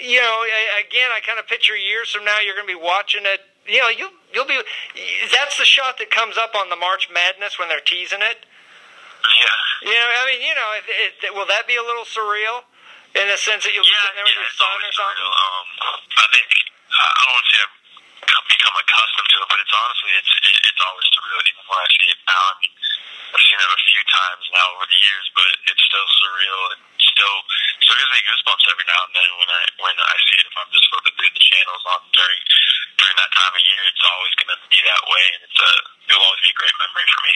you know, again, I kind of picture years from now, you're going to be watching it. You know, you you'll be. That's the shot that comes up on the March Madness when they're teasing it. Yeah. You know, I mean, you know, it, it, will that be a little surreal in the sense that you'll yeah, be sitting there with yeah, your son or something? Surreal. Um, I think I don't want to say I've become accustomed to it, but it's honestly it's it, it's always surreal. Even when I see it now, I mean, I've seen it a few times now over the years, but it's still surreal and gives me goosebumps every now and then when I when I see it. If I'm just flipping through the channels on during during that time of year, it's always going to be that way, and it's a it will always be a great memory for me.